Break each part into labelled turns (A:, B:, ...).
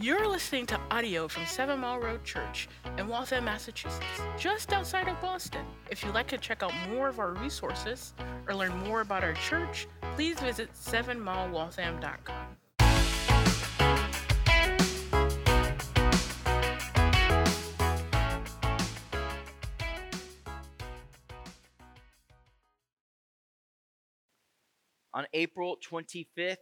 A: You're listening to audio from Seven Mile Road Church in Waltham, Massachusetts, just outside of Boston. If you'd like to check out more of our resources or learn more about our church, please visit sevenmilewaltham.com.
B: On April 25th,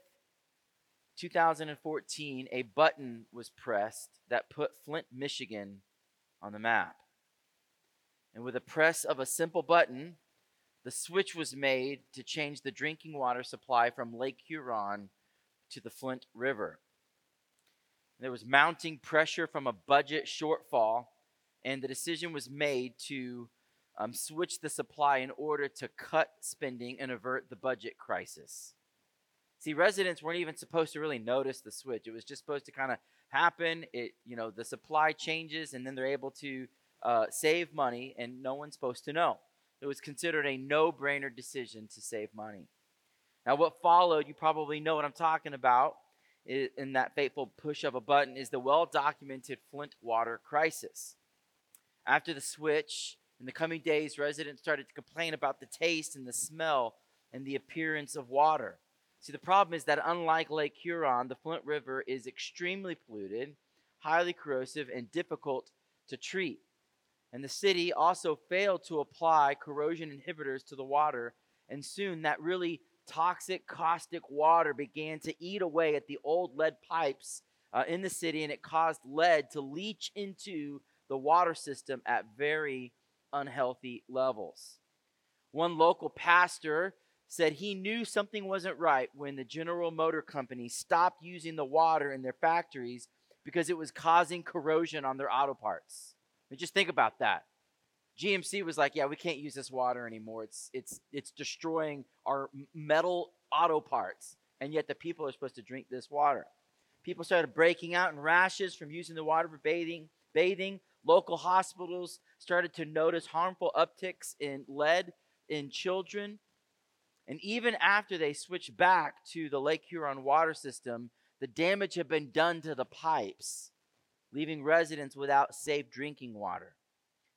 B: 2014, a button was pressed that put Flint, Michigan on the map. And with a press of a simple button, the switch was made to change the drinking water supply from Lake Huron to the Flint River. There was mounting pressure from a budget shortfall, and the decision was made to um, switch the supply in order to cut spending and avert the budget crisis. See, residents weren't even supposed to really notice the switch. It was just supposed to kind of happen. It, you know, the supply changes, and then they're able to uh, save money, and no one's supposed to know. It was considered a no-brainer decision to save money. Now, what followed, you probably know what I'm talking about. In that fateful push of a button, is the well-documented Flint water crisis. After the switch, in the coming days, residents started to complain about the taste and the smell and the appearance of water. See, the problem is that unlike Lake Huron, the Flint River is extremely polluted, highly corrosive, and difficult to treat. And the city also failed to apply corrosion inhibitors to the water, and soon that really toxic, caustic water began to eat away at the old lead pipes uh, in the city, and it caused lead to leach into the water system at very unhealthy levels. One local pastor said he knew something wasn't right when the General Motor Company stopped using the water in their factories because it was causing corrosion on their auto parts. And just think about that. GMC was like, "Yeah, we can't use this water anymore. It's it's it's destroying our metal auto parts." And yet the people are supposed to drink this water. People started breaking out in rashes from using the water for bathing. Bathing. Local hospitals started to notice harmful upticks in lead in children and even after they switched back to the Lake Huron water system, the damage had been done to the pipes, leaving residents without safe drinking water.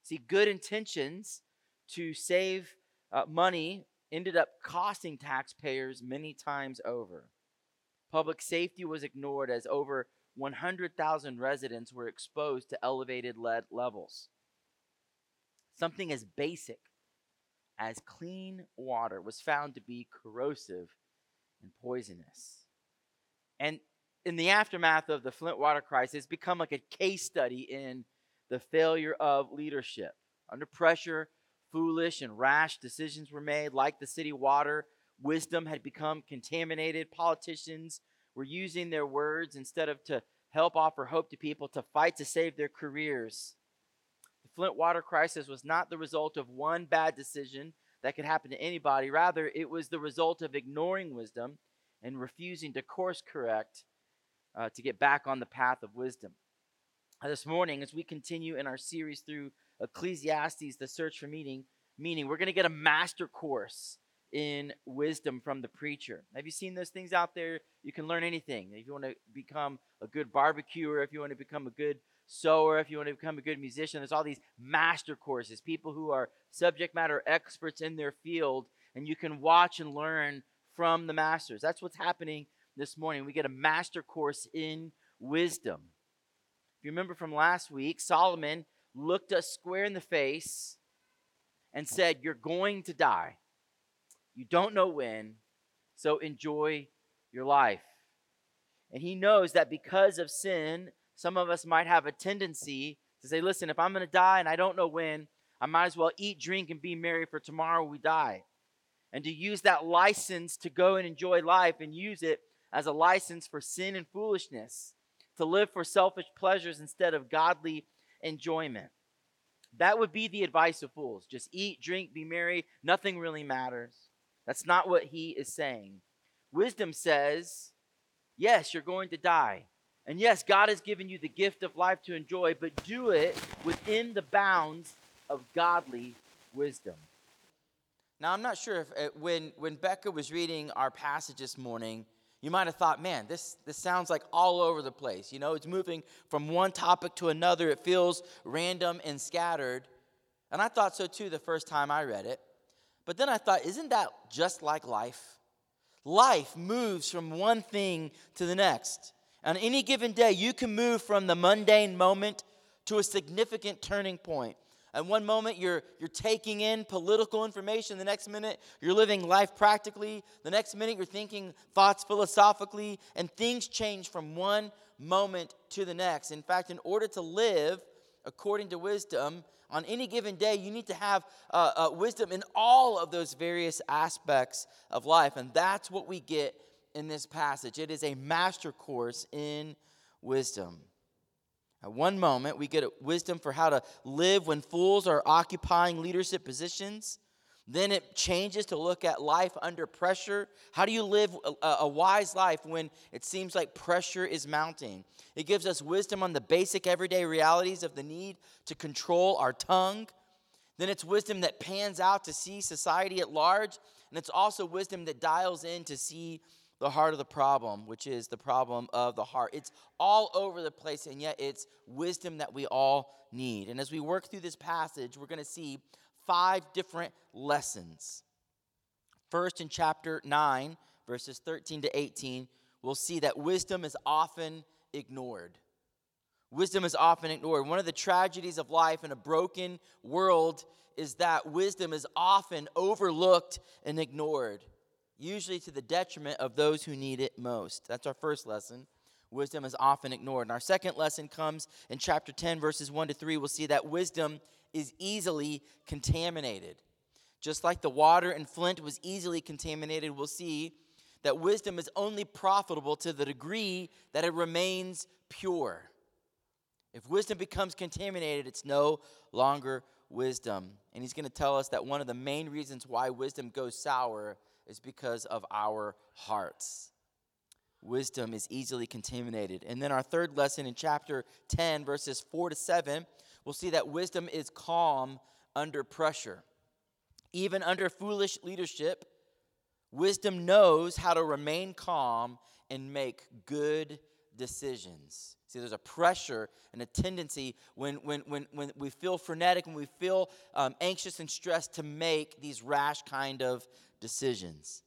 B: See, good intentions to save uh, money ended up costing taxpayers many times over. Public safety was ignored as over 100,000 residents were exposed to elevated lead levels. Something as basic as clean water was found to be corrosive and poisonous. And in the aftermath of the Flint water crisis, become like a case study in the failure of leadership. Under pressure, foolish and rash decisions were made, like the city water. Wisdom had become contaminated. Politicians were using their words instead of to help offer hope to people to fight to save their careers. The Flint water crisis was not the result of one bad decision that could happen to anybody. Rather, it was the result of ignoring wisdom and refusing to course correct uh, to get back on the path of wisdom. Uh, this morning, as we continue in our series through Ecclesiastes, the search for meaning, meaning, we're going to get a master course in wisdom from the preacher. Have you seen those things out there? You can learn anything. If you want to become a good barbecuer, if you want to become a good sewer, if you want to become a good musician, there's all these master courses, people who are subject matter experts in their field, and you can watch and learn from the masters. That's what's happening this morning. We get a master course in wisdom. If you remember from last week, Solomon looked us square in the face and said, You're going to die. You don't know when, so enjoy your life. And he knows that because of sin, some of us might have a tendency to say, Listen, if I'm going to die and I don't know when, I might as well eat, drink, and be merry for tomorrow we die. And to use that license to go and enjoy life and use it as a license for sin and foolishness, to live for selfish pleasures instead of godly enjoyment. That would be the advice of fools. Just eat, drink, be merry. Nothing really matters. That's not what he is saying. Wisdom says, yes, you're going to die. And yes, God has given you the gift of life to enjoy, but do it within the bounds of godly wisdom. Now, I'm not sure if uh, when, when Becca was reading our passage this morning, You might have thought, man, this, this sounds like all over the place. You know, it's moving from one topic to another. It feels random and scattered. And I thought so too the first time I read it. But then I thought, isn't that just like life? Life moves from one thing to the next. On any given day, you can move from the mundane moment to a significant turning point. At one moment, you're, you're taking in political information. The next minute, you're living life practically. The next minute, you're thinking thoughts philosophically. And things change from one moment to the next. In fact, in order to live according to wisdom, on any given day, you need to have uh, uh, wisdom in all of those various aspects of life. And that's what we get in this passage. It is a master course in wisdom. At one moment, we get wisdom for how to live when fools are occupying leadership positions. Then it changes to look at life under pressure. How do you live a, a, wise life when it seems like pressure is mounting? It gives us wisdom on the basic everyday realities of the need to control our tongue. Then it's wisdom that pans out to see society at large. And it's also wisdom that dials in to see the heart of the problem, which is the problem of the heart. It's all over the place, and yet it's wisdom that we all need. And as we work through this passage, we're going to see five different lessons. First, in chapter 9, verses 13 to 18, we'll see that wisdom is often ignored. Wisdom is often ignored. One of the tragedies of life in a broken world is that wisdom is often overlooked and ignored usually to the detriment of those who need it most. That's our first lesson. Wisdom is often ignored. And our second lesson comes in chapter 10, verses 1 to 3. We'll see that wisdom is easily contaminated. Just like the water in Flint was easily contaminated, we'll see that wisdom is only profitable to the degree that it remains pure. If wisdom becomes contaminated, it's no longer wisdom. And he's going to tell us that one of the main reasons why wisdom goes sour is because of our hearts. Wisdom is easily contaminated. And then our third lesson in chapter 10, verses 4 to 7, we'll see that wisdom is calm under pressure. Even under foolish leadership, wisdom knows how to remain calm and make good decisions. See, there's a pressure and a tendency when, when, when, when we feel frenetic, when we feel um, anxious and stressed to make these rash kind of decisions.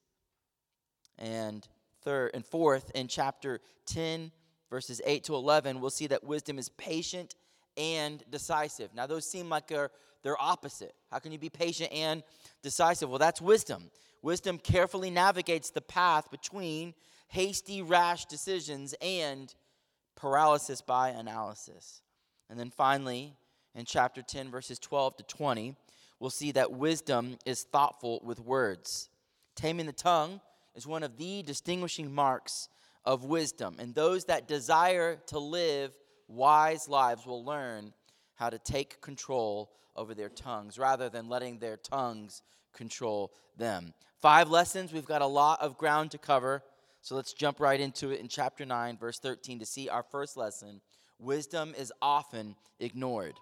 B: And third and fourth, in chapter 10, verses 8 to 11, we'll see that wisdom is patient and decisive. Now, those seem like they're, they're opposite. How can you be patient and decisive? Well, that's wisdom. Wisdom carefully navigates the path between hasty, rash decisions and paralysis by analysis. And then finally, in chapter 10, verses 12 to 20, we'll see that wisdom is thoughtful with words. Taming the tongue is one of the distinguishing marks of wisdom. And those that desire to live wise lives will learn how to take control over their tongues rather than letting their tongues control them. Five lessons. We've got a lot of ground to cover. So let's jump right into it in chapter 9, verse 13, to see our first lesson. Wisdom is often ignored.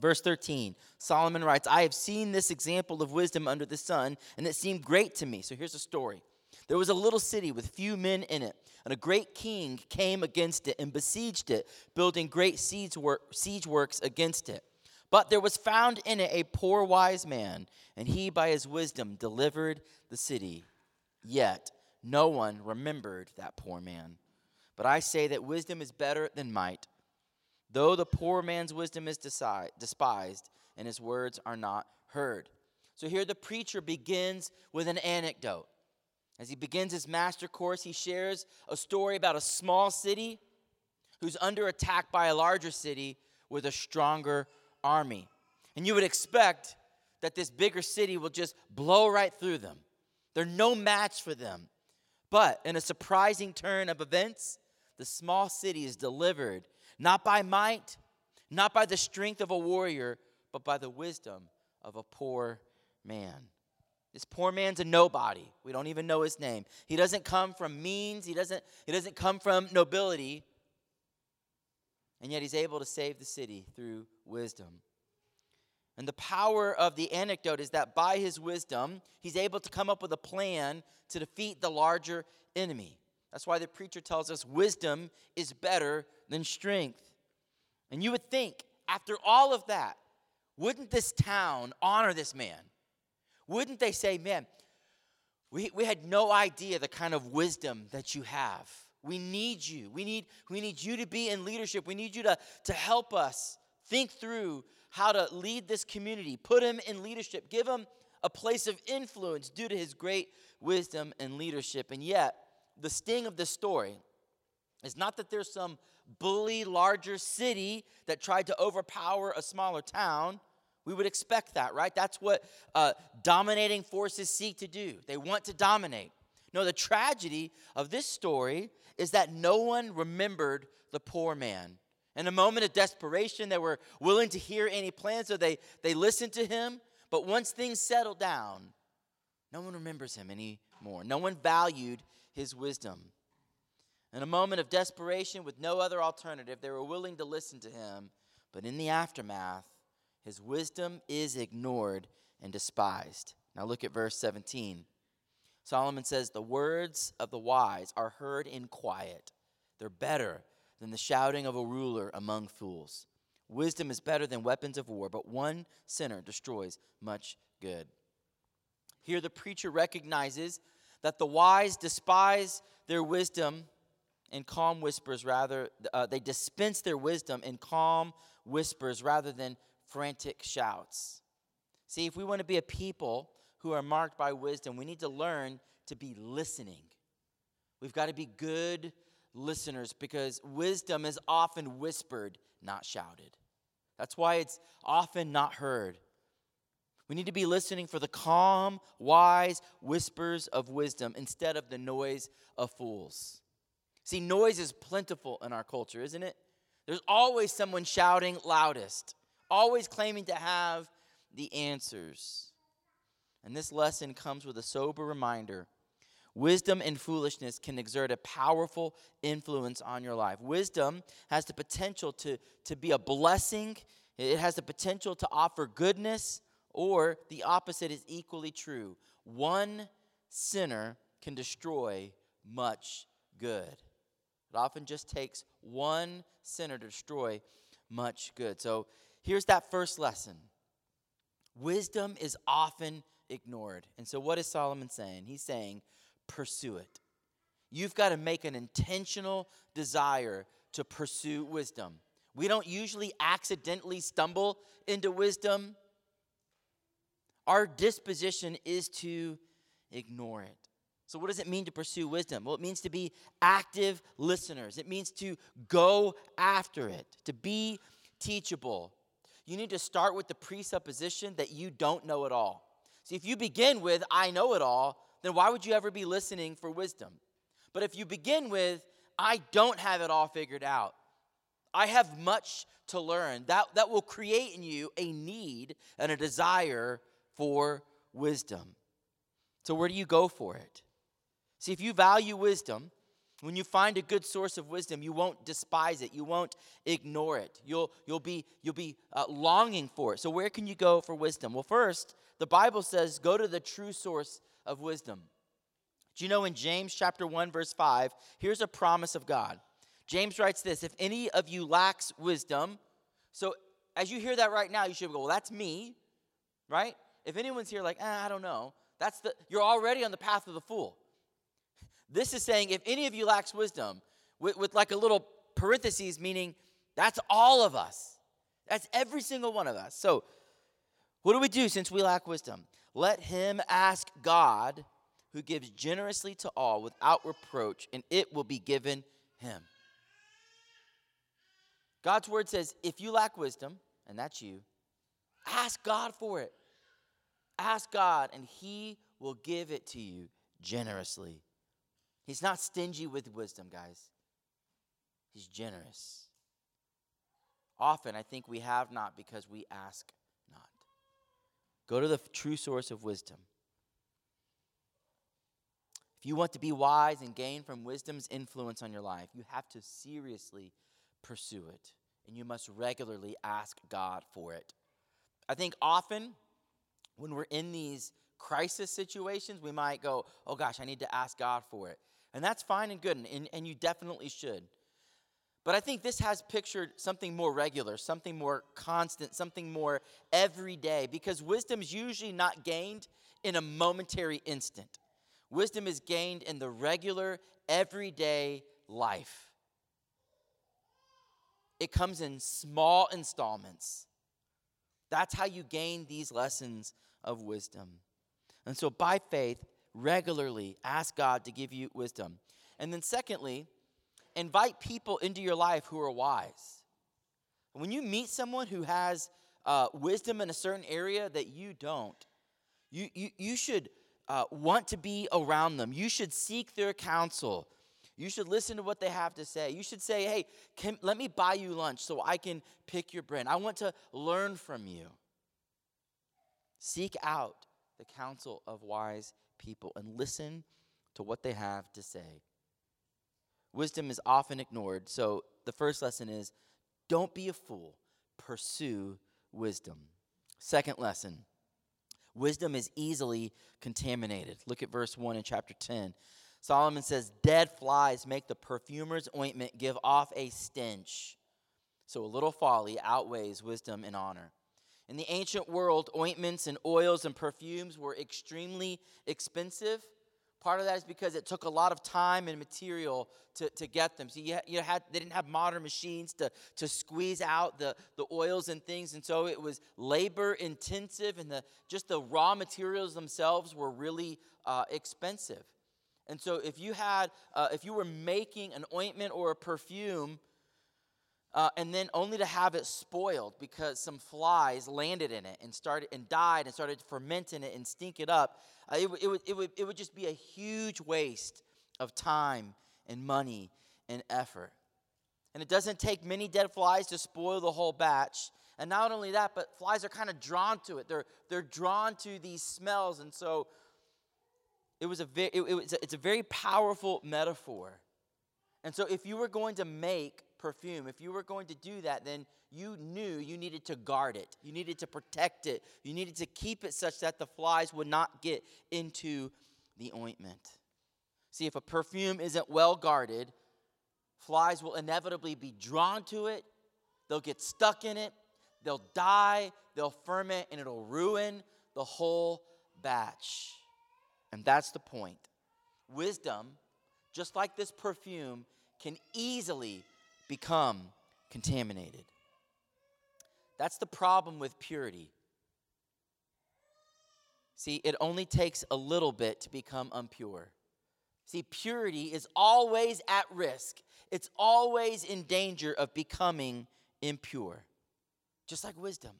B: Verse 13, Solomon writes, I have seen this example of wisdom under the sun, and it seemed great to me. So here's a story. There was a little city with few men in it, and a great king came against it and besieged it, building great siege, work, siege works against it. But there was found in it a poor wise man, and he by his wisdom delivered the city. Yet no one remembered that poor man. But I say that wisdom is better than might though the poor man's wisdom is despised and his words are not heard. So here the preacher begins with an anecdote. As he begins his master course, he shares a story about a small city who's under attack by a larger city with a stronger army. And you would expect that this bigger city will just blow right through them. They're no match for them. But in a surprising turn of events, the small city is delivered not by might, not by the strength of a warrior, but by the wisdom of a poor man. This poor man's a nobody. We don't even know his name. He doesn't come from means, he doesn't, he doesn't come from nobility. And yet he's able to save the city through wisdom. And the power of the anecdote is that by his wisdom, he's able to come up with a plan to defeat the larger enemy. That's why the preacher tells us wisdom is better than strength. And you would think, after all of that, wouldn't this town honor this man? Wouldn't they say, man, we, we had no idea the kind of wisdom that you have. We need you. We need, we need you to be in leadership. We need you to, to help us think through how to lead this community, put him in leadership, give him a place of influence due to his great wisdom and leadership. And yet, the sting of this story is not that there's some bully larger city that tried to overpower a smaller town. We would expect that, right? That's what uh, dominating forces seek to do. They want to dominate. No, the tragedy of this story is that no one remembered the poor man. In a moment of desperation, they were willing to hear any plan, so they, they listened to him. But once things settled down, no one remembers him anymore. No one valued his wisdom. In a moment of desperation with no other alternative, they were willing to listen to him. But in the aftermath, his wisdom is ignored and despised. Now look at verse 17. Solomon says, The words of the wise are heard in quiet. They're better than the shouting of a ruler among fools. Wisdom is better than weapons of war, but one sinner destroys much good. Here, the preacher recognizes that the wise despise their wisdom in calm whispers, rather, uh, they dispense their wisdom in calm whispers rather than frantic shouts. See, if we want to be a people who are marked by wisdom, we need to learn to be listening. We've got to be good listeners because wisdom is often whispered, not shouted. That's why it's often not heard. We need to be listening for the calm, wise whispers of wisdom instead of the noise of fools. See, noise is plentiful in our culture, isn't it? There's always someone shouting loudest, always claiming to have the answers. And this lesson comes with a sober reminder Wisdom and foolishness can exert a powerful influence on your life. Wisdom has the potential to, to be a blessing, it has the potential to offer goodness, or the opposite is equally true. One sinner can destroy much good. It often just takes one sinner to destroy much good. So here's that first lesson wisdom is often ignored. And so, what is Solomon saying? He's saying, pursue it. You've got to make an intentional desire to pursue wisdom. We don't usually accidentally stumble into wisdom. Our disposition is to ignore it. So, what does it mean to pursue wisdom? Well, it means to be active listeners, it means to go after it, to be teachable. You need to start with the presupposition that you don't know it all. See, if you begin with, I know it all, then why would you ever be listening for wisdom? But if you begin with, I don't have it all figured out, I have much to learn, that, that will create in you a need and a desire for wisdom. So, where do you go for it? See, if you value wisdom, when you find a good source of wisdom, you won't despise it. You won't ignore it. You'll, you'll be, you'll be uh, longing for it. So, where can you go for wisdom? Well, first, the Bible says go to the true source of wisdom. Do you know in James chapter 1 verse 5, here's a promise of God. James writes this, if any of you lacks wisdom, so as you hear that right now, you should go, well, that's me, right? If anyone's here like, eh, I don't know, that's the you're already on the path of the fool. This is saying if any of you lacks wisdom, with, with like a little parentheses, meaning that's all of us. That's every single one of us. So, what do we do since we lack wisdom? Let him ask God, who gives generously to all without reproach, and it will be given him. God's word says if you lack wisdom, and that's you, ask God for it. Ask God, and he will give it to you generously. He's not stingy with wisdom, guys. He's generous. Often, I think we have not because we ask not. Go to the true source of wisdom. If you want to be wise and gain from wisdom's influence on your life, you have to seriously pursue it. And you must regularly ask God for it. I think often when we're in these crisis situations, we might go, oh gosh, I need to ask God for it. And that's fine and good, and, and you definitely should. But I think this has pictured something more regular, something more constant, something more everyday, because wisdom is usually not gained in a momentary instant. Wisdom is gained in the regular, everyday life. It comes in small installments. That's how you gain these lessons of wisdom. And so, by faith, regularly ask God to give you wisdom. And then, secondly, invite people into your life who are wise. When you meet someone who has uh, wisdom in a certain area that you don't, you, you, you should uh, want to be around them. You should seek their counsel. You should listen to what they have to say. You should say, hey, can, let me buy you lunch so I can pick your brain. I want to learn from you. Seek out the counsel of wise people and listen to what they have to say. Wisdom is often ignored, so the first lesson is don't be a fool, pursue wisdom. Second lesson wisdom is easily contaminated. Look at verse 1 in chapter 10. Solomon says, Dead flies make the perfumer's ointment give off a stench. So a little folly outweighs wisdom and honor. In the ancient world, ointments and oils and perfumes were extremely expensive. Part of that is because it took a lot of time and material to, to get them. So you, you had, they didn't have modern machines to, to squeeze out the, the oils and things. And so it was labor intensive, and the, just the raw materials themselves were really uh, expensive. And so if you had, uh, if you were making an ointment or a perfume, uh, and then only to have it spoiled because some flies landed in it and started and died and started fermenting it and stink it up, uh, it, it, would, it, would, it would just be a huge waste of time and money and effort. And it doesn't take many dead flies to spoil the whole batch. And not only that, but flies are kind of drawn to it. They're, they're drawn to these smells. And so it was a very, it, it was a, it's a very powerful metaphor. And so if you were going to make perfume, if you were going to do that, then you knew you needed to guard it. You needed to protect it. You needed to keep it such that the flies would not get into the ointment. See, if a perfume isn't well guarded, flies will inevitably be drawn to it. They'll get stuck in it. They'll die. They'll ferment, and it'll ruin the whole batch. And that's the point. Wisdom, just like this perfume, can easily become contaminated. That's the problem with purity. See, it only takes a little bit to become impure. See, purity is always at risk, it's always in danger of becoming impure, just like wisdom.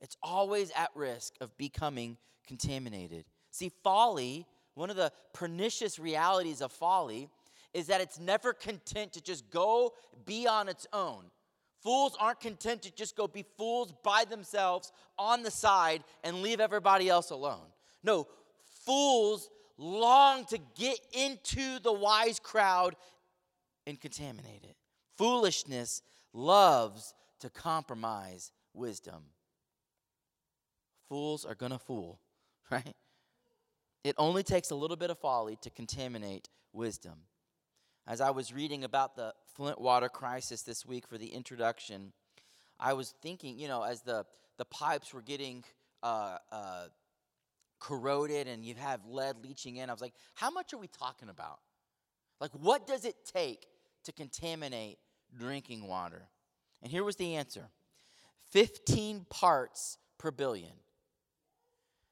B: It's always at risk of becoming contaminated. See, folly, one of the pernicious realities of folly, is that it's never content to just go be on its own. Fools aren't content to just go be fools by themselves on the side and leave everybody else alone. No, fools long to get into the wise crowd and contaminate it. Foolishness loves to compromise wisdom. Fools are going to fool, right? It only takes a little bit of folly to contaminate wisdom. As I was reading about the Flint water crisis this week for the introduction, I was thinking, you know, as the, the pipes were getting uh, uh, corroded and you have lead leaching in, I was like, how much are we talking about? Like, what does it take to contaminate drinking water? And here was the answer 15 parts per billion.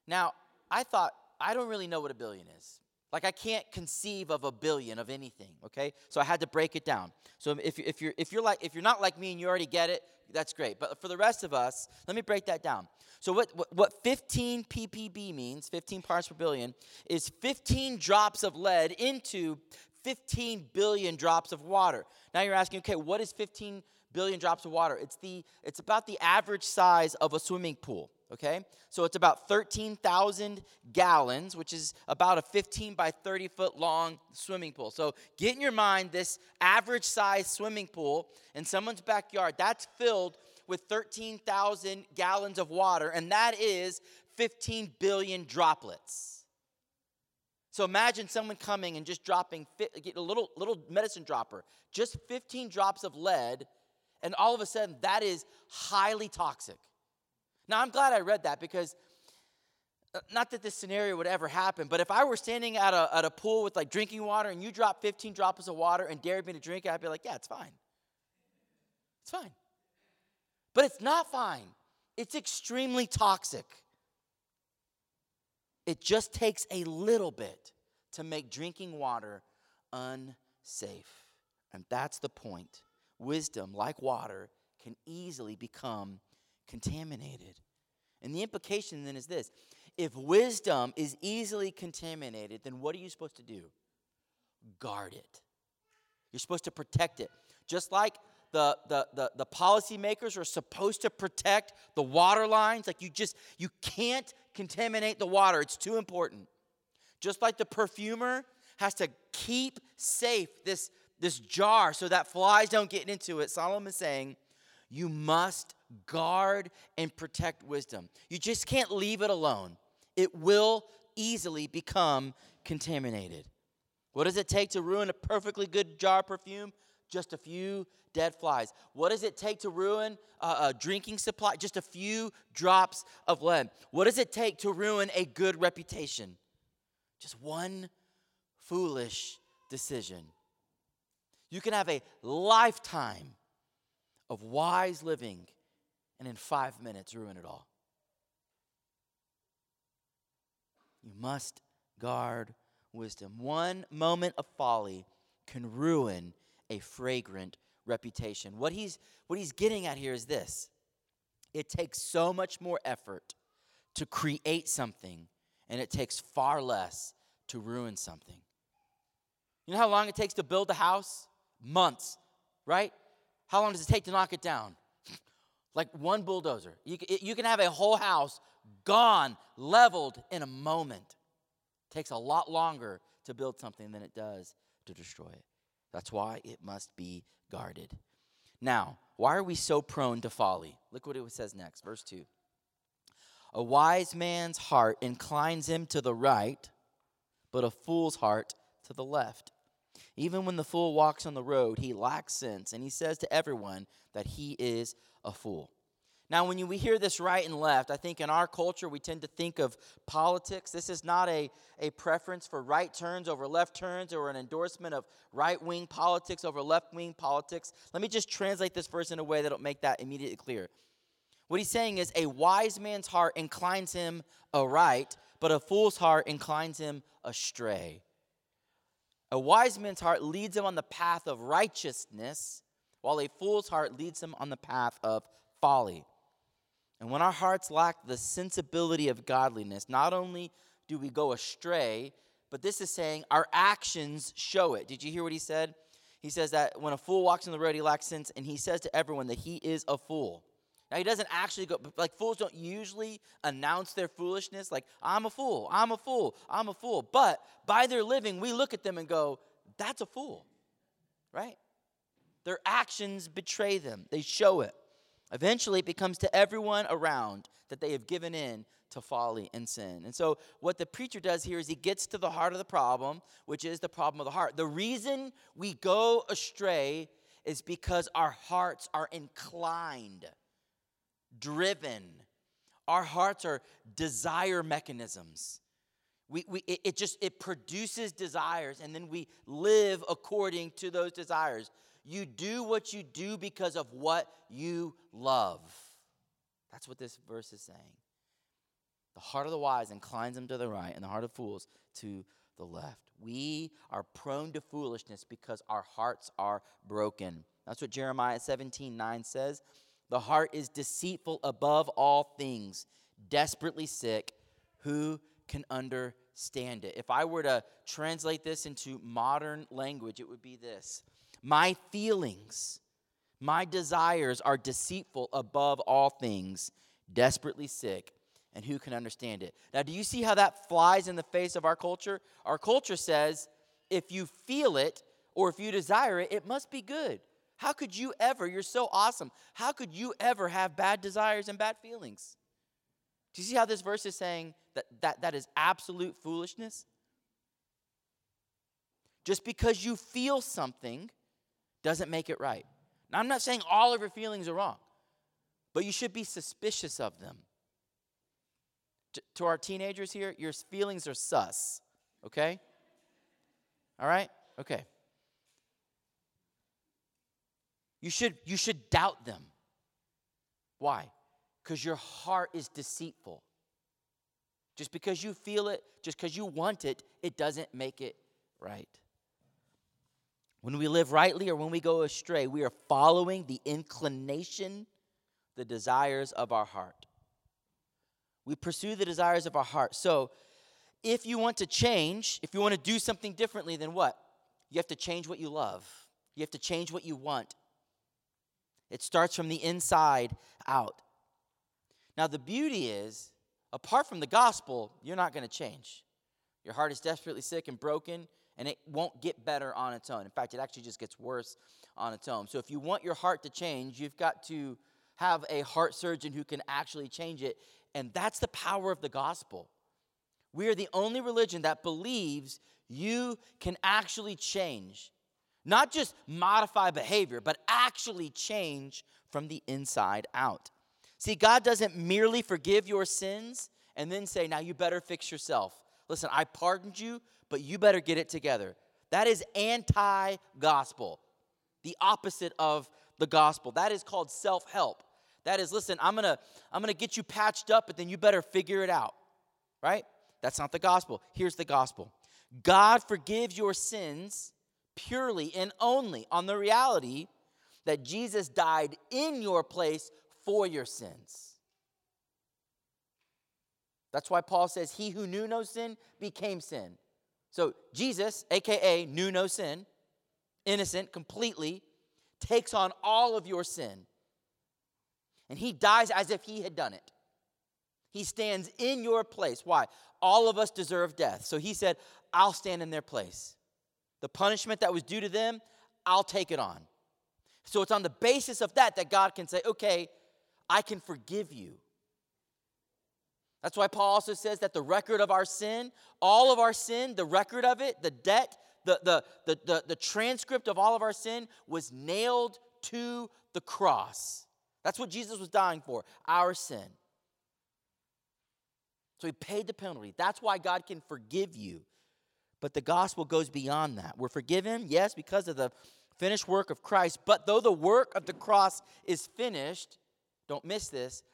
B: Now, I thought, I don't really know what a billion is. Like I can't conceive of a billion of anything, okay? So I had to break it down. So if, if, you're, if, you're like, if you're not like me and you already get it, that's great. But for the rest of us, let me break that down. So what, what, what 15 ppb means, 15 parts per billion, is 15 drops of lead into 15 billion drops of water. Now you're asking, okay, what is 15 billion drops of water? It's, the, it's about the average size of a swimming pool okay? So it's about 13,000 gallons, which is about a 15 by 30 foot long swimming pool. So get in your mind this average size swimming pool in someone's backyard, that's filled with 13,000 gallons of water, and that is 15 billion droplets. So imagine someone coming and just dropping a little little medicine dropper, just 15 drops of lead, and all of a sudden that is highly toxic. Now I'm glad I read that because uh, not that this scenario would ever happen, but if I were standing at a, at a pool with like drinking water and you drop 15 drops of water and dared me to drink it, I'd be like, yeah, it's fine. It's fine. But it's not fine. It's extremely toxic. It just takes a little bit to make drinking water unsafe. And that's the point. Wisdom, like water, can easily become contaminated. And the implication then is this if wisdom is easily contaminated, then what are you supposed to do? Guard it. You're supposed to protect it. Just like the, the, the, the policymakers are supposed to protect the water lines, like you just, you can't contaminate the water. It's too important. Just like the perfumer has to keep safe this, this jar so that flies don't get into it, Solomon is saying, you must guard and protect wisdom. You just can't leave it alone. It will easily become contaminated. What does it take to ruin a perfectly good jar of perfume? Just a few dead flies. What does it take to ruin a, a, drinking supply? Just a few drops of lead. What does it take to ruin a good reputation? Just one foolish decision. You can have a lifetime of wise living and in five minutes ruin it all. You must guard wisdom. One moment of folly can ruin a fragrant reputation. What he's, what he's getting at here is this it takes so much more effort to create something, and it takes far less to ruin something. You know how long it takes to build a house? Months, right? How long does it take to knock it down? Like one bulldozer. You, you can have a whole house gone, leveled in a moment. It takes a lot longer to build something than it does to destroy it. That's why it must be guarded. Now, why are we so prone to folly? Look what it says next, verse 2. A wise man's heart inclines him to the right, but a fool's heart to the left. Even when the fool walks on the road, he lacks sense, and he says to everyone that he is a fool. Now, when you, we hear this right and left, I think in our culture we tend to think of politics. This is not a, a preference for right turns over left turns or an endorsement of right wing politics over left wing politics. Let me just translate this verse in a way that'll make that immediately clear. What he's saying is a wise man's heart inclines him aright, but a fool's heart inclines him astray. A wise man's heart leads him on the path of righteousness, while a fool's heart leads him on the path of folly. And when our hearts lack the sensibility of godliness, not only do we go astray, but this is saying our actions show it. Did you hear what he said? He says that when a fool walks on the road, he lacks sense, and he says to everyone that he is a fool. Now, he doesn't actually go, like, fools don't usually announce their foolishness, like, I'm a fool, I'm a fool, I'm a fool. But by their living, we look at them and go, that's a fool, right? Their actions betray them, they show it. Eventually, it becomes to everyone around that they have given in to folly and sin. And so, what the preacher does here is he gets to the heart of the problem, which is the problem of the heart. The reason we go astray is because our hearts are inclined, driven. Our hearts are desire mechanisms. We, we, it, just it produces desires and then we live according to those desires you do what you do because of what you love. That's what this verse is saying. The heart of the wise inclines them to the right, and the heart of fools to the left. We are prone to foolishness because our hearts are broken. That's what Jeremiah 17 9 says. The heart is deceitful above all things, desperately sick. Who can understand it? If I were to translate this into modern language, it would be this my feelings, my desires are deceitful above all things, desperately sick, and who can understand it? Now, do you see how that flies in the face of our culture? Our culture says if you feel it or if you desire it, it must be good. How could you ever, you're so awesome, how could you ever have bad desires and bad feelings? Do you see how this verse is saying that that, that is absolute foolishness? Just because you feel something doesn't make it right. Now, I'm not saying all of your feelings are wrong, but you should be suspicious of them. T- to our teenagers here, your feelings are sus, okay? All right? Okay. You should, you should doubt them. Why? Because your heart is deceitful. Just because you feel it, just because you want it, it doesn't make it right. When we live rightly or when we go astray, we are following the inclination, the desires of our heart. We pursue the desires of our heart. So, if you want to change, if you want to do something differently, then what? You have to change what you love. You have to change what you want. It starts from the inside out. Now, the beauty is, apart from the gospel, you're not going to change. Your heart is desperately sick and broken, and it won't get better on its own. In fact, it actually just gets worse on its own. So, if you want your heart to change, you've got to have a heart surgeon who can actually change it. And that's the power of the gospel. We are the only religion that believes you can actually change. Not just modify behavior, but actually change from the inside out. See, God doesn't merely forgive your sins and then say, now you better fix yourself. Listen, I pardoned you, but you better get it together. That is anti gospel, the opposite of the gospel. That is called self help. That is, listen, I'm gonna, I'm gonna get you patched up, but then you better figure it out, right? That's not the gospel. Here's the gospel God forgives your sins purely and only on the reality that Jesus died in your place for your sins. That's why Paul says, He who knew no sin became sin. So Jesus, AKA knew no sin, innocent completely, takes on all of your sin. And he dies as if he had done it. He stands in your place. Why? All of us deserve death. So he said, I'll stand in their place. The punishment that was due to them, I'll take it on. So it's on the basis of that that God can say, okay, I can forgive you. That's why Paul also says that the record of our sin, all of our sin, the record of it, the debt, the, the, the, the, the transcript of all of our sin was nailed to the cross. That's what Jesus was dying for, our sin. So he paid the penalty. That's why God can forgive you. But the gospel goes beyond that. We're forgiven, yes, because of the finished work of Christ. But though the work of the cross is finished, don't miss this,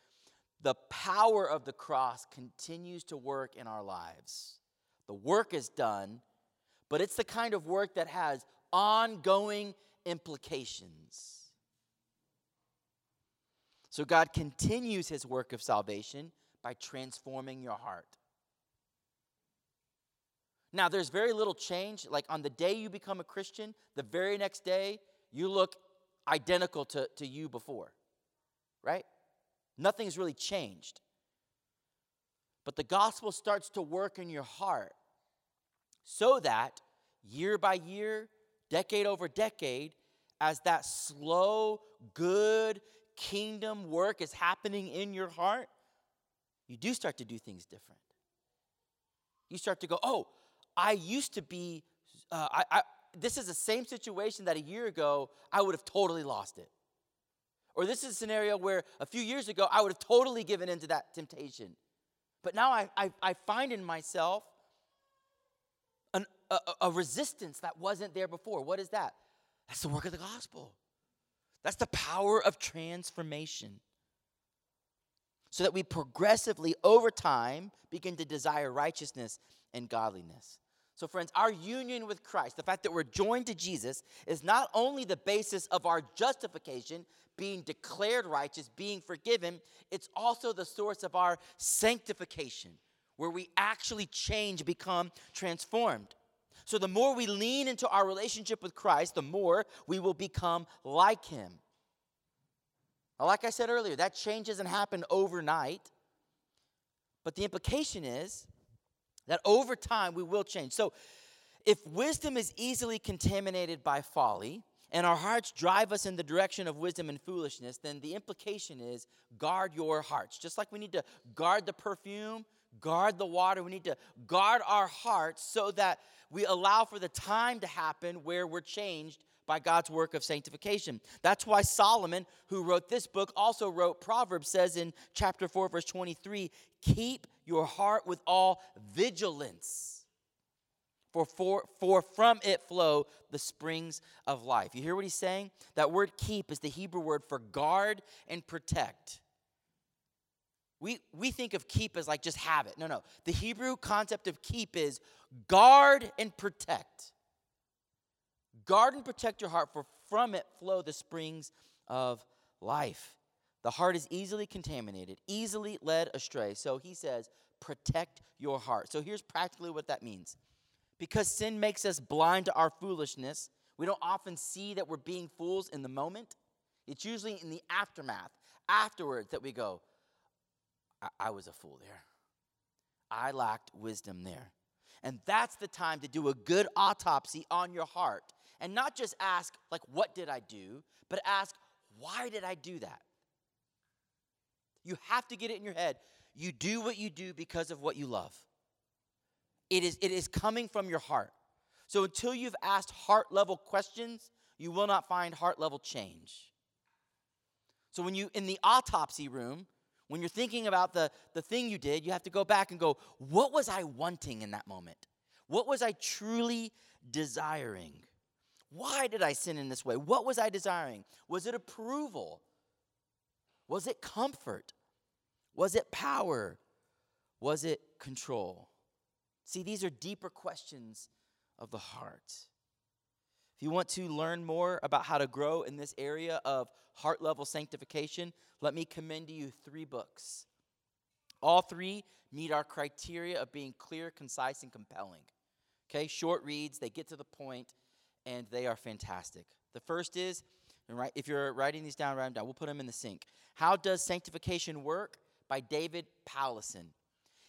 B: the power of the cross continues to work in our lives. The work is done, but it's the kind of work that has ongoing implications. So God continues his work of salvation by transforming your heart. Now, there's very little change. Like on the day you become a Christian, the very next day, you look identical to, to you before, right? Nothing's really changed. But the gospel starts to work in your heart so that year by year, decade over decade, as that slow, good kingdom work is happening in your heart, you do start to do things different. You start to go, oh, I used to be, uh, I, I, this is the same situation that a year ago I would have totally lost it. Or this is a scenario where a few years ago I would have totally given into that temptation. But now I, I, I find in myself an, a, a resistance that wasn't there before. What is that? That's the work of the gospel. That's the power of transformation so that we progressively, over time, begin to desire righteousness and godliness. So, friends, our union with Christ, the fact that we're joined to Jesus, is not only the basis of our justification, being declared righteous, being forgiven, it's also the source of our sanctification, where we actually change, become transformed. So, the more we lean into our relationship with Christ, the more we will become like Him. Like I said earlier, that change doesn't happen overnight. But the implication is that over time we will change. So if wisdom is easily contaminated by folly, and our hearts drive us in the direction of wisdom and foolishness, then the implication is guard your hearts. Just like we need to guard the perfume, guard the water. We need to guard our hearts so that we allow for the time to happen where we're changed by God's work of sanctification. That's why Solomon, who wrote this book, also wrote Proverbs, says in chapter 4, verse 23 Keep your heart with all vigilance, for, for, for from it flow the springs of life. You hear what he's saying? That word keep is the Hebrew word for guard and protect. We, we think of keep as like just have it. No, no. The Hebrew concept of keep is guard and protect. Guard and protect your heart, for from it flow the springs of life. The heart is easily contaminated, easily led astray. So he says, protect your heart. So here's practically what that means. Because sin makes us blind to our foolishness, we don't often see that we're being fools in the moment. It's usually in the aftermath, afterwards, that we go, I, I was a fool there. I lacked wisdom there. And that's the time to do a good autopsy on your heart and not just ask, like, what did I do, but ask, why did I do that? You have to get it in your head. You do what you do because of what you love. It is, it is coming from your heart. So until you've asked heart level questions, you will not find heart level change. So when you in the autopsy room, when you're thinking about the, the thing you did, you have to go back and go, what was I wanting in that moment? What was I truly desiring? Why did I sin in this way? What was I desiring? Was it approval? Was it comfort? Was it power? Was it control? See, these are deeper questions of the heart. If you want to learn more about how to grow in this area of heart level sanctification, let me commend to you three books. All three meet our criteria of being clear, concise, and compelling. Okay, short reads, they get to the point, and they are fantastic. The first is, and right, if you're writing these down, write them down. We'll put them in the sink. How Does Sanctification Work? By David Powlison.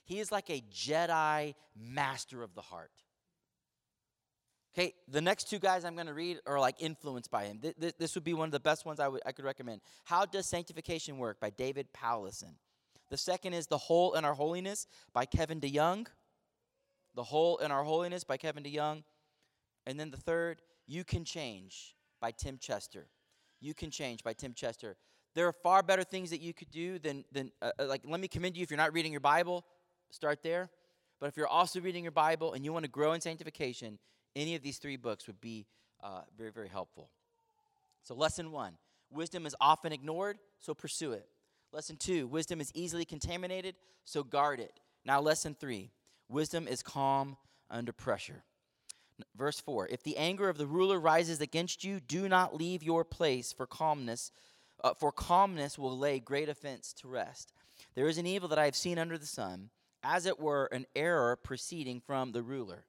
B: He is like a Jedi master of the heart. Okay, the next two guys I'm going to read are like influenced by him. Th- th- this would be one of the best ones I could recommend. How Does Sanctification Work by David Powlison. The second is The Hole in Our Holiness by Kevin DeYoung. The Hole in Our Holiness by Kevin DeYoung. And then the third, You Can Change by Tim Chester. You Can Change by Tim Chester. There are far better things that you could do than, than uh, uh like, let me commend you if you're not reading your Bible, start there. But if you're also reading your Bible and you want to grow in sanctification, any of these three books would be uh, very, very helpful. So, lesson one wisdom is often ignored, so pursue it. Lesson two wisdom is easily contaminated, so guard it. Now, lesson three wisdom is calm under pressure. Verse 4 If the anger of the ruler rises against you, do not leave your place for calmness, uh, for calmness will lay great offense to rest. There is an evil that I have seen under the sun, as it were an error proceeding from the ruler.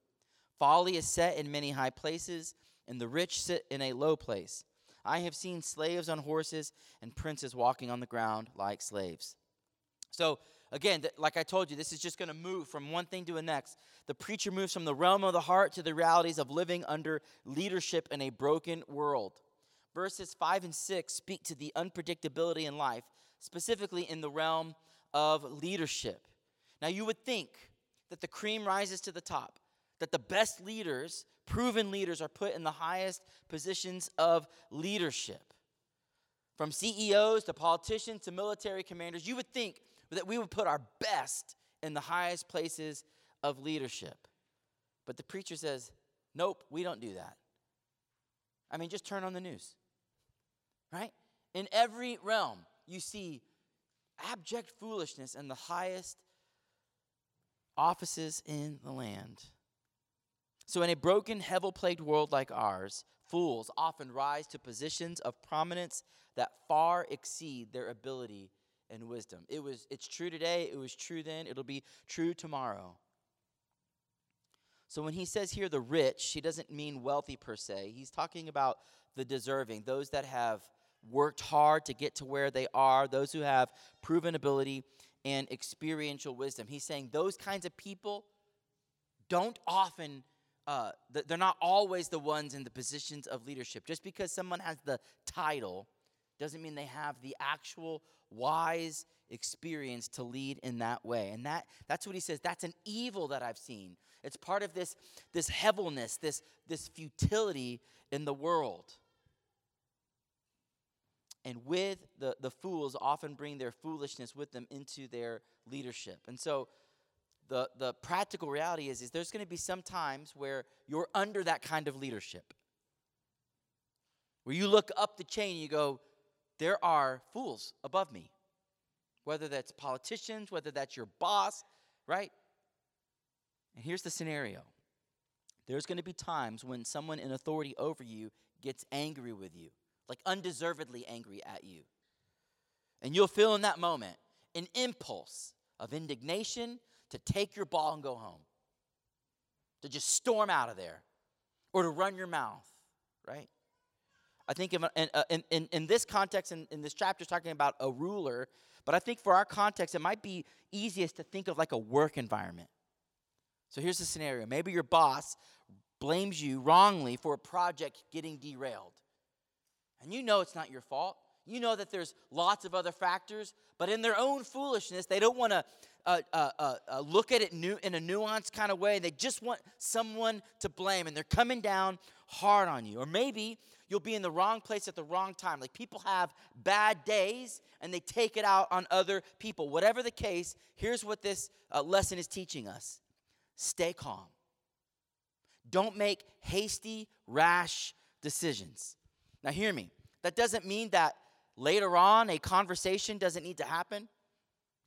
B: Folly is set in many high places, and the rich sit in a low place. I have seen slaves on horses and princes walking on the ground like slaves. So, again, th- like I told you, this is just going to move from one thing to the next. The preacher moves from the realm of the heart to the realities of living under leadership in a broken world. Verses 5 and 6 speak to the unpredictability in life, specifically in the realm of leadership. Now, you would think that the cream rises to the top that the best leaders, proven leaders, are put in the highest positions of leadership. From CEOs to politicians to military commanders, you would think that we would put our best in the highest places of leadership. But the preacher says, nope, we don't do that. I mean, just turn on the news, right? In every realm, you see abject foolishness in the highest offices in the land. So, in a broken, hevel plagued world like ours, fools often rise to positions of prominence that far exceed their ability and wisdom. It was, it's true today, it was true then, it'll be true tomorrow. So, when he says here the rich, he doesn't mean wealthy per se. He's talking about the deserving, those that have worked hard to get to where they are, those who have proven ability and experiential wisdom. He's saying those kinds of people don't often uh, they're not always the ones in the positions of leadership. Just because someone has the title doesn't mean they have the actual wise experience to lead in that way. And that that's what he says, that's an evil that I've seen. It's part of this this heaviness, this this futility in the world. And with the, the fools often bring their foolishness with them into their leadership. And so the, the practical reality is, is there's going to be some times where you're under that kind of leadership. Where you look up the chain and you go, there are fools above me. Whether that's politicians, whether that's your boss, right? And here's the scenario there's going to be times when someone in authority over you gets angry with you like undeservedly angry at you. And you'll feel in that moment an impulse of indignation to take your ball and go home, to just storm out of there, or to run your mouth, right? I think in, uh, in, in, in this context, in, in this chapter, is talking about a ruler, but I think for our context, it might be easiest to think of like a work environment. So here's the scenario maybe your boss blames you wrongly for a project getting derailed. And you know it's not your fault. You know that there's lots of other factors, but in their own foolishness, they don't want to uh, uh, uh, uh, look at it new, in a nuanced kind of way. They just want someone to blame, and they're coming down hard on you. Or maybe you'll be in the wrong place at the wrong time. Like people have bad days, and they take it out on other people. Whatever the case, here's what this uh, lesson is teaching us stay calm. Don't make hasty, rash decisions. Now, hear me. That doesn't mean that later on a conversation doesn't need to happen.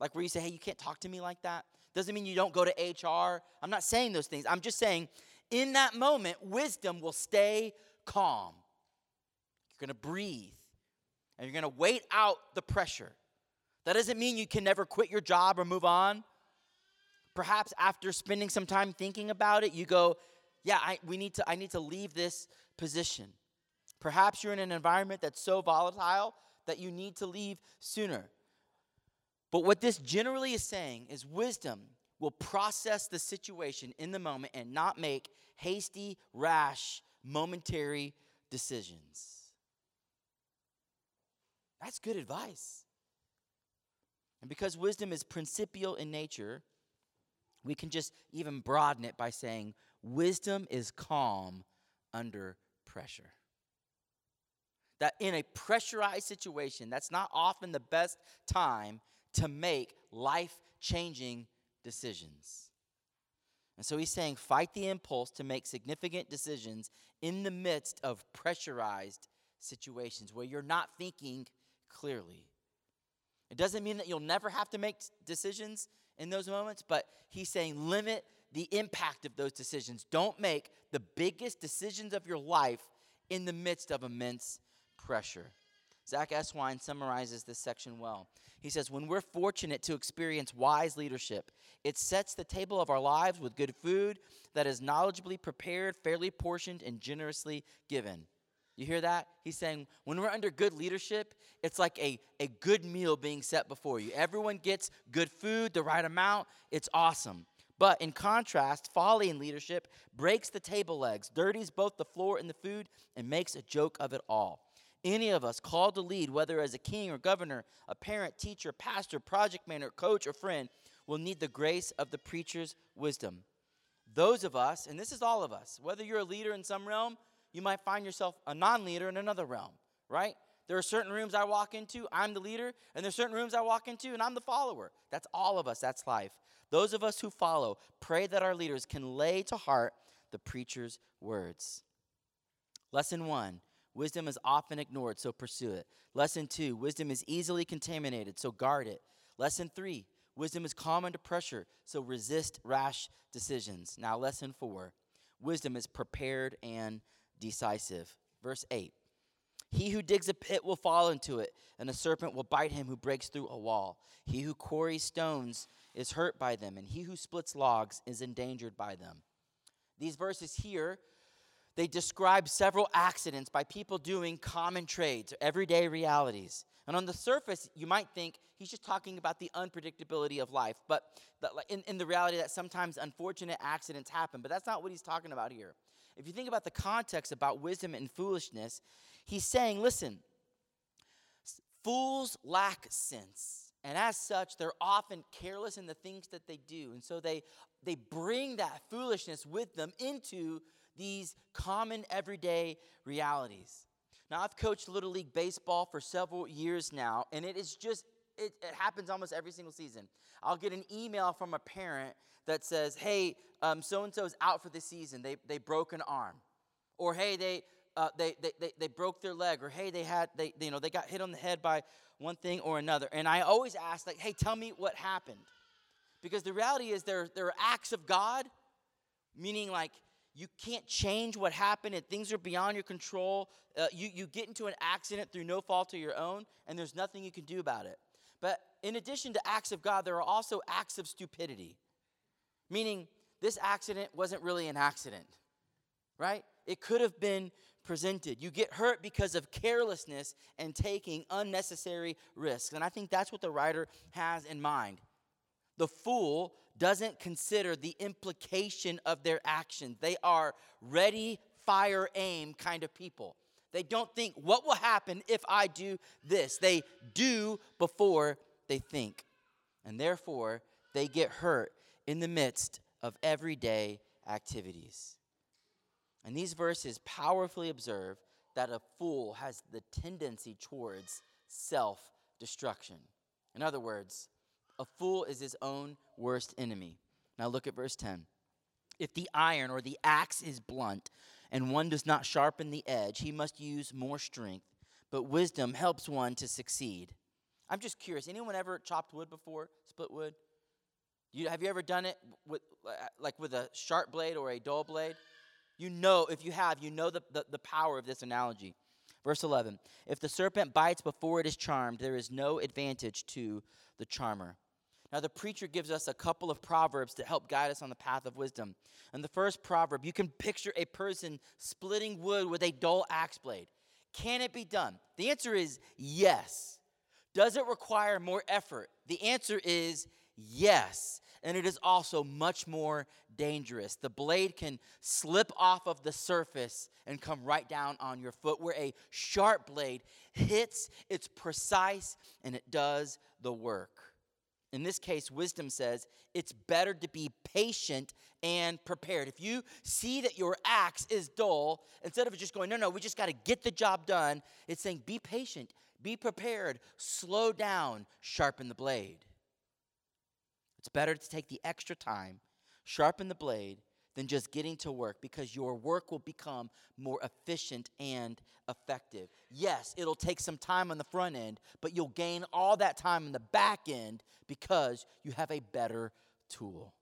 B: Like where you say, hey, you can't talk to me like that. Doesn't mean you don't go to HR. I'm not saying those things. I'm just saying in that moment, wisdom will stay calm. You're going to breathe and you're going to wait out the pressure. That doesn't mean you can never quit your job or move on. Perhaps after spending some time thinking about it, you go, yeah, I, we need to, I need to leave this position. Perhaps you're in an environment that's so volatile that you need to leave sooner. But what this generally is saying is wisdom will process the situation in the moment and not make hasty, rash, momentary decisions. That's good advice. And because wisdom is principial in nature, we can just even broaden it by saying wisdom is calm under pressure that in a pressurized situation, that's not often the best time to make life changing decisions. And so he's saying, fight the impulse to make significant decisions in the midst of pressurized situations where you're not thinking clearly. It doesn't mean that you'll never have to make decisions in those moments, but he's saying, limit the impact of those decisions. Don't make the biggest decisions of your life in the midst of immense pressure. Zack Eswine summarizes this section well. He says, When we're fortunate to experience wise leadership, it sets the table of our lives with good food that is knowledgeably prepared, fairly portioned, and generously given. You hear that? He's saying, when we're under good leadership, it's like a, a good meal being set before you. Everyone gets good food, the right amount. It's awesome. But in contrast, folly in leadership breaks the table legs, dirties both the floor and the food, and makes a joke of it all. Any of us called to lead, whether as a king or governor, a parent, teacher, pastor, project manager, coach, or friend, will need the grace of the preacher's wisdom. Those of us, and this is all of us, whether you're a leader in some realm, you might find yourself a non leader in another realm, right? There are certain rooms I walk into, I'm the leader, and there's certain rooms I walk into, and I'm the follower. That's all of us, that's life. Those of us who follow, pray that our leaders can lay to heart the preacher's words. Lesson one Wisdom is often ignored, so pursue it. Lesson two wisdom is easily contaminated, so guard it. Lesson three wisdom is calm under pressure, so resist rash decisions. Now, lesson four wisdom is prepared and decisive. Verse 8 He who digs a pit will fall into it, and a serpent will bite him who breaks through a wall. He who quarries stones is hurt by them, and he who splits logs is endangered by them. These verses here they describe several accidents by people doing common trades, everyday realities. And on the surface, you might think he's just talking about the unpredictability of life, but in, in the reality that sometimes unfortunate accidents happen. But that's not what he's talking about here. If you think about the context about wisdom and foolishness, he's saying, listen, Fools lack sense, and as such, they're often careless in the things that they do. And so they, they bring that foolishness with them into these common everyday realities. Now, I've coached Little League Baseball for several years now, and it is just, it, it happens almost every single season. I'll get an email from a parent that says, hey, so and so is out for the season. They, they broke an arm. Or, hey, they, uh, they, they, they, they broke their leg. Or, hey, they, had, they, you know, they got hit on the head by one thing or another. And I always ask, like, hey, tell me what happened. Because the reality is there, there are acts of God, meaning like you can't change what happened and things are beyond your control. Uh, you, you get into an accident through no fault of your own, and there's nothing you can do about it. But in addition to acts of God, there are also acts of stupidity, meaning this accident wasn't really an accident, right? It could have been presented. You get hurt because of carelessness and taking unnecessary risks. And I think that's what the writer has in mind. The fool doesn't consider the implication of their actions. They are ready, fire, aim kind of people. They don't think, what will happen if I do this? They do before they think. And therefore, they get hurt in the midst of everyday activities. And these verses powerfully observe that a fool has the tendency towards self destruction. In other words, a fool is his own worst enemy. Now look at verse 10. If the iron or the axe is blunt, and one does not sharpen the edge, he must use more strength. But wisdom helps one to succeed. I'm just curious. Anyone ever chopped wood before? Split wood? You, have you ever done it with, like with a sharp blade or a dull blade? You know, if you have, you know the, the, the power of this analogy. Verse 11 If the serpent bites before it is charmed, there is no advantage to the charmer. Now, the preacher gives us a couple of proverbs to help guide us on the path of wisdom. And the first proverb, you can picture a person splitting wood with a dull axe blade. Can it be done? The answer is yes. Does it require more effort? The answer is yes. And it is also much more dangerous. The blade can slip off of the surface and come right down on your foot, where a sharp blade hits, it's precise, and it does the work. In this case, wisdom says it's better to be patient and prepared. If you see that your axe is dull, instead of just going, no, no, we just got to get the job done, it's saying be patient, be prepared, slow down, sharpen the blade. It's better to take the extra time sharpen the blade than just getting to work because your work will become more efficient and effective. Yes, it'll take some time on the front end, but you'll gain all that time in the back end because you have a better tool.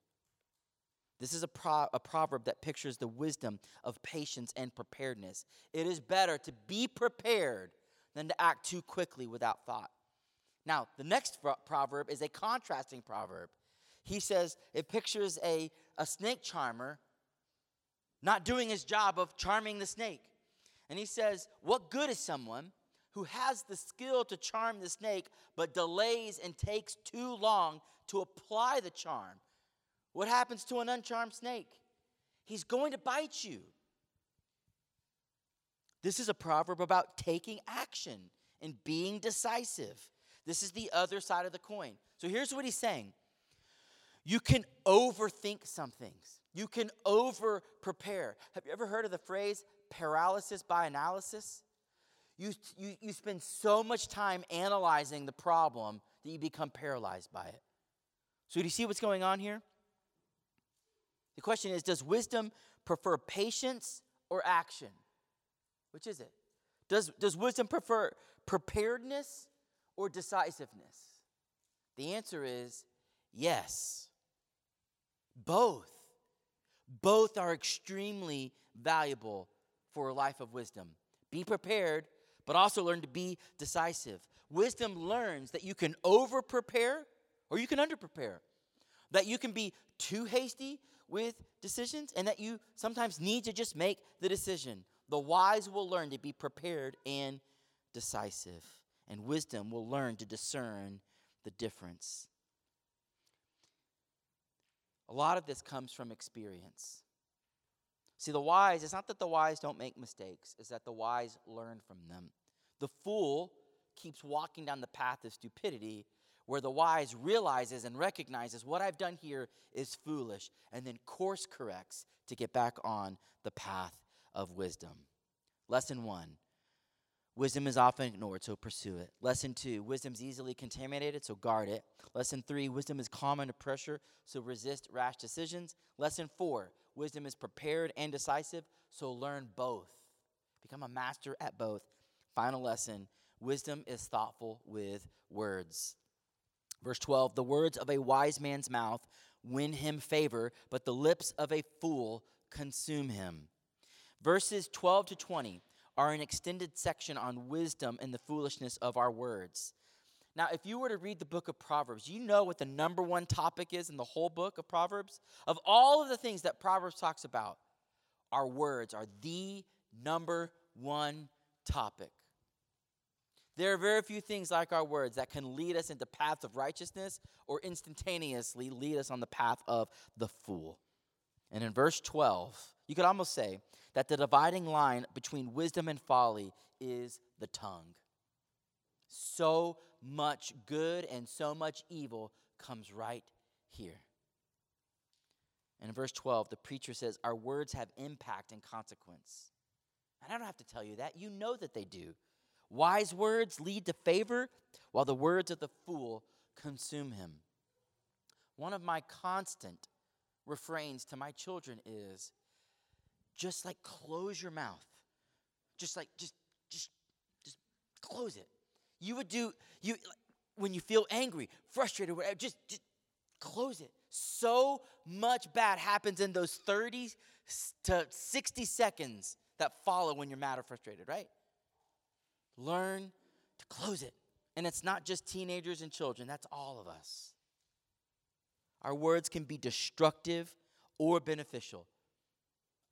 B: This is a, pro- a proverb that pictures the wisdom of patience and preparedness. It is better to be prepared than to act too quickly without thought. Now, the next proverb is a contrasting proverb he says it pictures a, a snake charmer not doing his job of charming the snake. And he says, What good is someone who has the skill to charm the snake but delays and takes too long to apply the charm? What happens to an uncharmed snake? He's going to bite you. This is a proverb about taking action and being decisive. This is the other side of the coin. So here's what he's saying you can overthink some things. You can over prepare. Have you ever heard of the phrase paralysis by analysis? You, you, you spend so much time analyzing the problem that you become paralyzed by it. So, do you see what's going on here? The question is Does wisdom prefer patience or action? Which is it? Does, does wisdom prefer preparedness or decisiveness? The answer is yes. Both. Both are extremely valuable for a life of wisdom. Be prepared, but also learn to be decisive. Wisdom learns that you can over prepare or you can under prepare, that you can be too hasty with decisions, and that you sometimes need to just make the decision. The wise will learn to be prepared and decisive, and wisdom will learn to discern the difference. A lot of this comes from experience. See, the wise, it's not that the wise don't make mistakes, it's that the wise learn from them. The fool keeps walking down the path of stupidity, where the wise realizes and recognizes what I've done here is foolish, and then course corrects to get back on the path of wisdom. Lesson one Wisdom is often ignored, so pursue it. Lesson two, wisdom's easily contaminated, so guard it. Lesson three, wisdom is calm under pressure, so resist rash decisions. Lesson four, wisdom is prepared and decisive, so learn both. Become a master at both. Final lesson, wisdom is thoughtful with words. Verse 12, the words of a wise man's mouth win him favor, but the lips of a fool consume him. Verses 12 to 20 are an extended section on wisdom and the foolishness of our words. Now, if you were to read the book of Proverbs, you know what the number one topic is in the whole book of Proverbs? Of all of the things that Proverbs talks about, our words are the number one topic. There are very few things like our words that can lead us into paths of righteousness or instantaneously lead us on the path of the fool. And in verse 12, you could almost say that the dividing line between wisdom and folly is the tongue. So much good and so much evil comes right here. And in verse 12, the preacher says, Our words have impact and consequence. And I don't have to tell you that. You know that they do. Wise words lead to favor, while the words of the fool consume him. One of my constant refrains to my children is just like close your mouth. Just like just just just close it. You would do you when you feel angry, frustrated, whatever, just just close it. So much bad happens in those 30 to 60 seconds that follow when you're mad or frustrated, right? Learn to close it. And it's not just teenagers and children, that's all of us. Our words can be destructive or beneficial.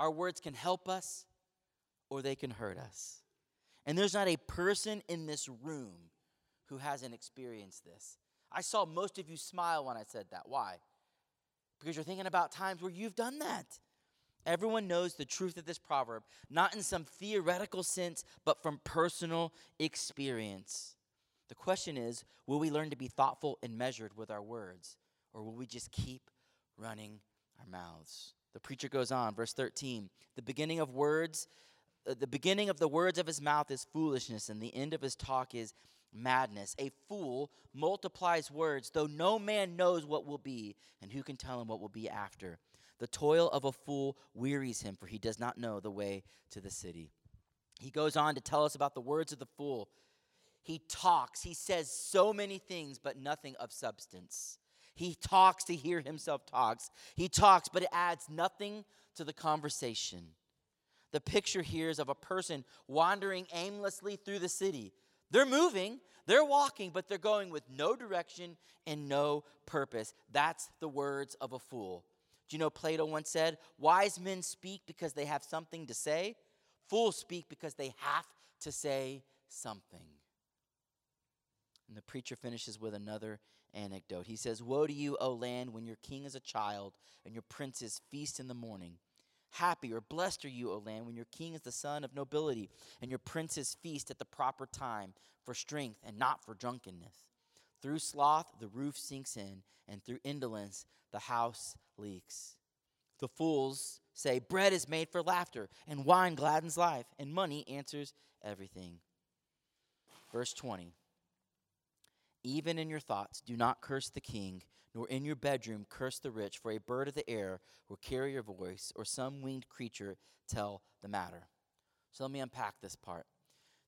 B: Our words can help us or they can hurt us. And there's not a person in this room who hasn't experienced this. I saw most of you smile when I said that. Why? Because you're thinking about times where you've done that. Everyone knows the truth of this proverb, not in some theoretical sense, but from personal experience. The question is will we learn to be thoughtful and measured with our words, or will we just keep running our mouths? The preacher goes on, verse 13. The beginning of words, uh, the beginning of the words of his mouth is foolishness, and the end of his talk is madness. A fool multiplies words, though no man knows what will be, and who can tell him what will be after. The toil of a fool wearies him, for he does not know the way to the city. He goes on to tell us about the words of the fool. He talks, he says so many things, but nothing of substance. He talks to hear himself talks. He talks, but it adds nothing to the conversation. The picture here is of a person wandering aimlessly through the city. They're moving, they're walking, but they're going with no direction and no purpose. That's the words of a fool. Do you know Plato once said, Wise men speak because they have something to say, fools speak because they have to say something. And the preacher finishes with another anecdote. He says, Woe to you, O land, when your king is a child and your princes feast in the morning. Happy or blessed are you, O land, when your king is the son of nobility and your princes feast at the proper time for strength and not for drunkenness. Through sloth, the roof sinks in, and through indolence, the house leaks. The fools say, Bread is made for laughter, and wine gladdens life, and money answers everything. Verse 20 even in your thoughts, do not curse the king, nor in your bedroom curse the rich, for a bird of the air will carry your voice, or some winged creature tell the matter. So let me unpack this part.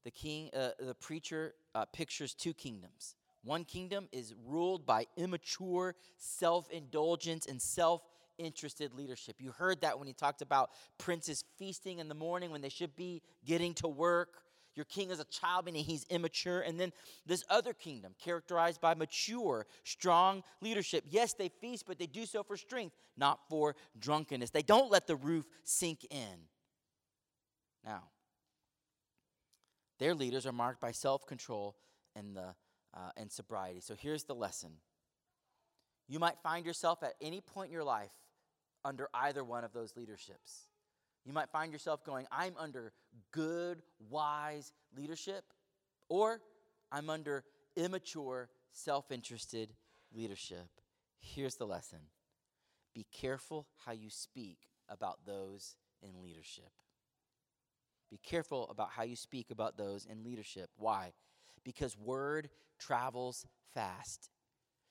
B: The king, uh, the preacher uh, pictures two kingdoms. One kingdom is ruled by immature, self indulgence, and self interested leadership. You heard that when he talked about princes feasting in the morning when they should be getting to work your king is a child, meaning he's immature. And then this other kingdom, characterized by mature, strong leadership. Yes, they feast, but they do so for strength, not for drunkenness. They don't let the roof sink in. Now, their leaders are marked by self control and, the, uh, and sobriety. So here's the lesson you might find yourself at any point in your life under either one of those leaderships. You might find yourself going, I'm under good, wise leadership, or I'm under immature, self interested leadership. Here's the lesson be careful how you speak about those in leadership. Be careful about how you speak about those in leadership. Why? Because word travels fast.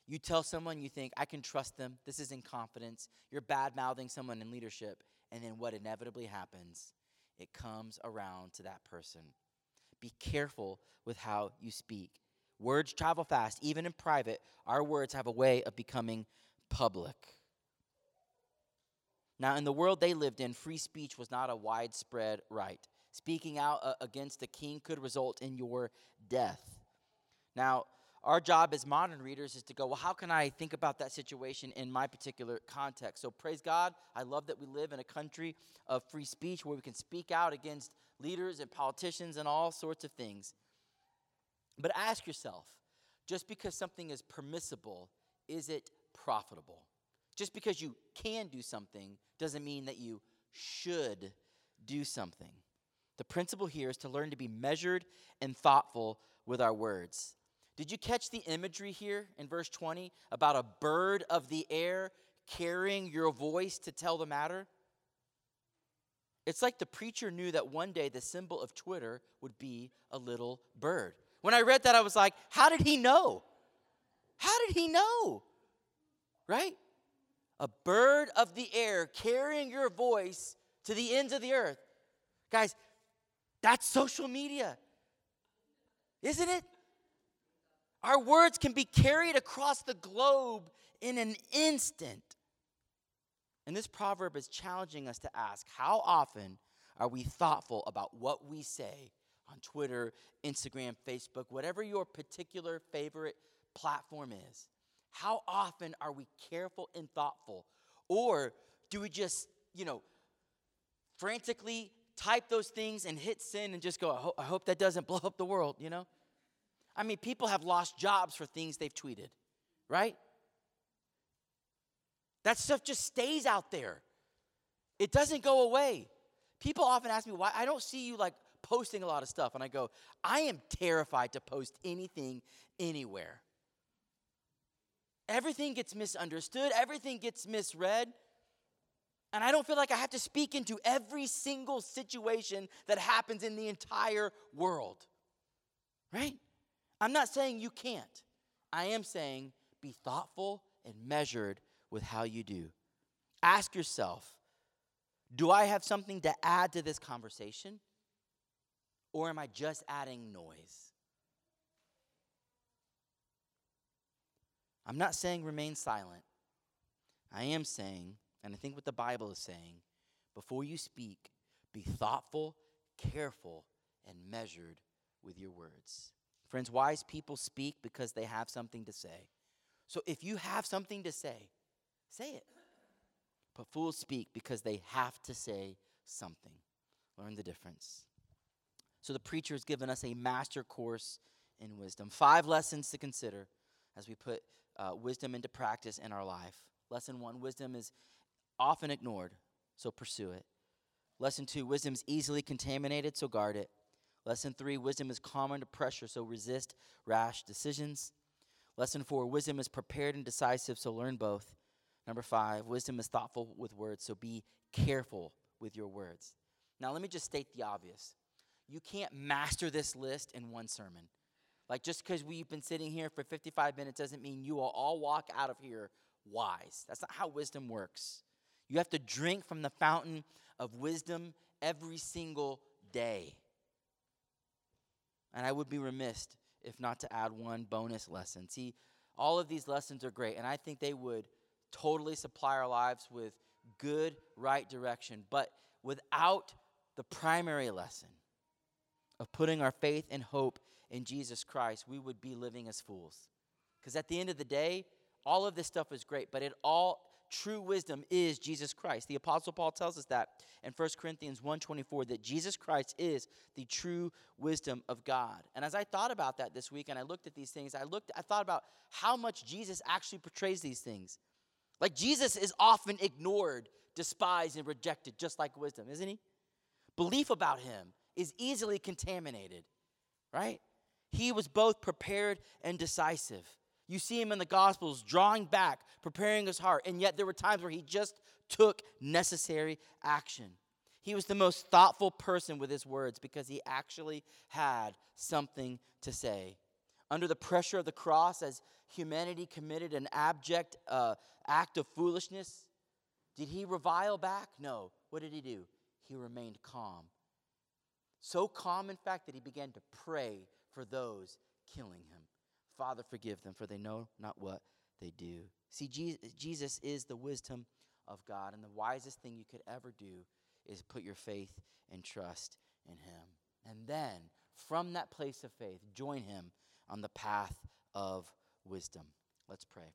B: You tell someone you think, I can trust them, this is in confidence. You're bad mouthing someone in leadership. And then what inevitably happens? It comes around to that person. Be careful with how you speak. Words travel fast. Even in private, our words have a way of becoming public. Now, in the world they lived in, free speech was not a widespread right. Speaking out uh, against a king could result in your death. Now, our job as modern readers is to go, well, how can I think about that situation in my particular context? So, praise God. I love that we live in a country of free speech where we can speak out against leaders and politicians and all sorts of things. But ask yourself just because something is permissible, is it profitable? Just because you can do something doesn't mean that you should do something. The principle here is to learn to be measured and thoughtful with our words. Did you catch the imagery here in verse 20 about a bird of the air carrying your voice to tell the matter? It's like the preacher knew that one day the symbol of Twitter would be a little bird. When I read that, I was like, how did he know? How did he know? Right? A bird of the air carrying your voice to the ends of the earth. Guys, that's social media. Isn't it? Our words can be carried across the globe in an instant. And this proverb is challenging us to ask how often are we thoughtful about what we say on Twitter, Instagram, Facebook, whatever your particular favorite platform is? How often are we careful and thoughtful? Or do we just, you know, frantically type those things and hit send and just go, I, ho- I hope that doesn't blow up the world, you know? I mean, people have lost jobs for things they've tweeted, right? That stuff just stays out there. It doesn't go away. People often ask me why I don't see you like posting a lot of stuff. And I go, I am terrified to post anything anywhere. Everything gets misunderstood, everything gets misread. And I don't feel like I have to speak into every single situation that happens in the entire world. Right? I'm not saying you can't. I am saying be thoughtful and measured with how you do. Ask yourself do I have something to add to this conversation? Or am I just adding noise? I'm not saying remain silent. I am saying, and I think what the Bible is saying, before you speak, be thoughtful, careful, and measured with your words. Friends, wise people speak because they have something to say. So if you have something to say, say it. But fools speak because they have to say something. Learn the difference. So the preacher has given us a master course in wisdom. Five lessons to consider as we put uh, wisdom into practice in our life. Lesson one wisdom is often ignored, so pursue it. Lesson two wisdom is easily contaminated, so guard it. Lesson three wisdom is common to pressure, so resist rash decisions. Lesson four wisdom is prepared and decisive, so learn both. Number five, wisdom is thoughtful with words, so be careful with your words. Now, let me just state the obvious. You can't master this list in one sermon. Like, just because we've been sitting here for 55 minutes doesn't mean you will all walk out of here wise. That's not how wisdom works. You have to drink from the fountain of wisdom every single day. And I would be remiss if not to add one bonus lesson. See, all of these lessons are great, and I think they would totally supply our lives with good, right direction. But without the primary lesson of putting our faith and hope in Jesus Christ, we would be living as fools. Because at the end of the day, all of this stuff is great, but it all true wisdom is Jesus Christ. The apostle Paul tells us that in 1 Corinthians 1:24 that Jesus Christ is the true wisdom of God. And as I thought about that this week and I looked at these things, I looked I thought about how much Jesus actually portrays these things. Like Jesus is often ignored, despised and rejected just like wisdom, isn't he? Belief about him is easily contaminated, right? He was both prepared and decisive. You see him in the Gospels drawing back, preparing his heart, and yet there were times where he just took necessary action. He was the most thoughtful person with his words because he actually had something to say. Under the pressure of the cross, as humanity committed an abject uh, act of foolishness, did he revile back? No. What did he do? He remained calm. So calm, in fact, that he began to pray for those killing him. Father, forgive them, for they know not what they do. See, Jesus is the wisdom of God, and the wisest thing you could ever do is put your faith and trust in Him. And then, from that place of faith, join Him on the path of wisdom. Let's pray.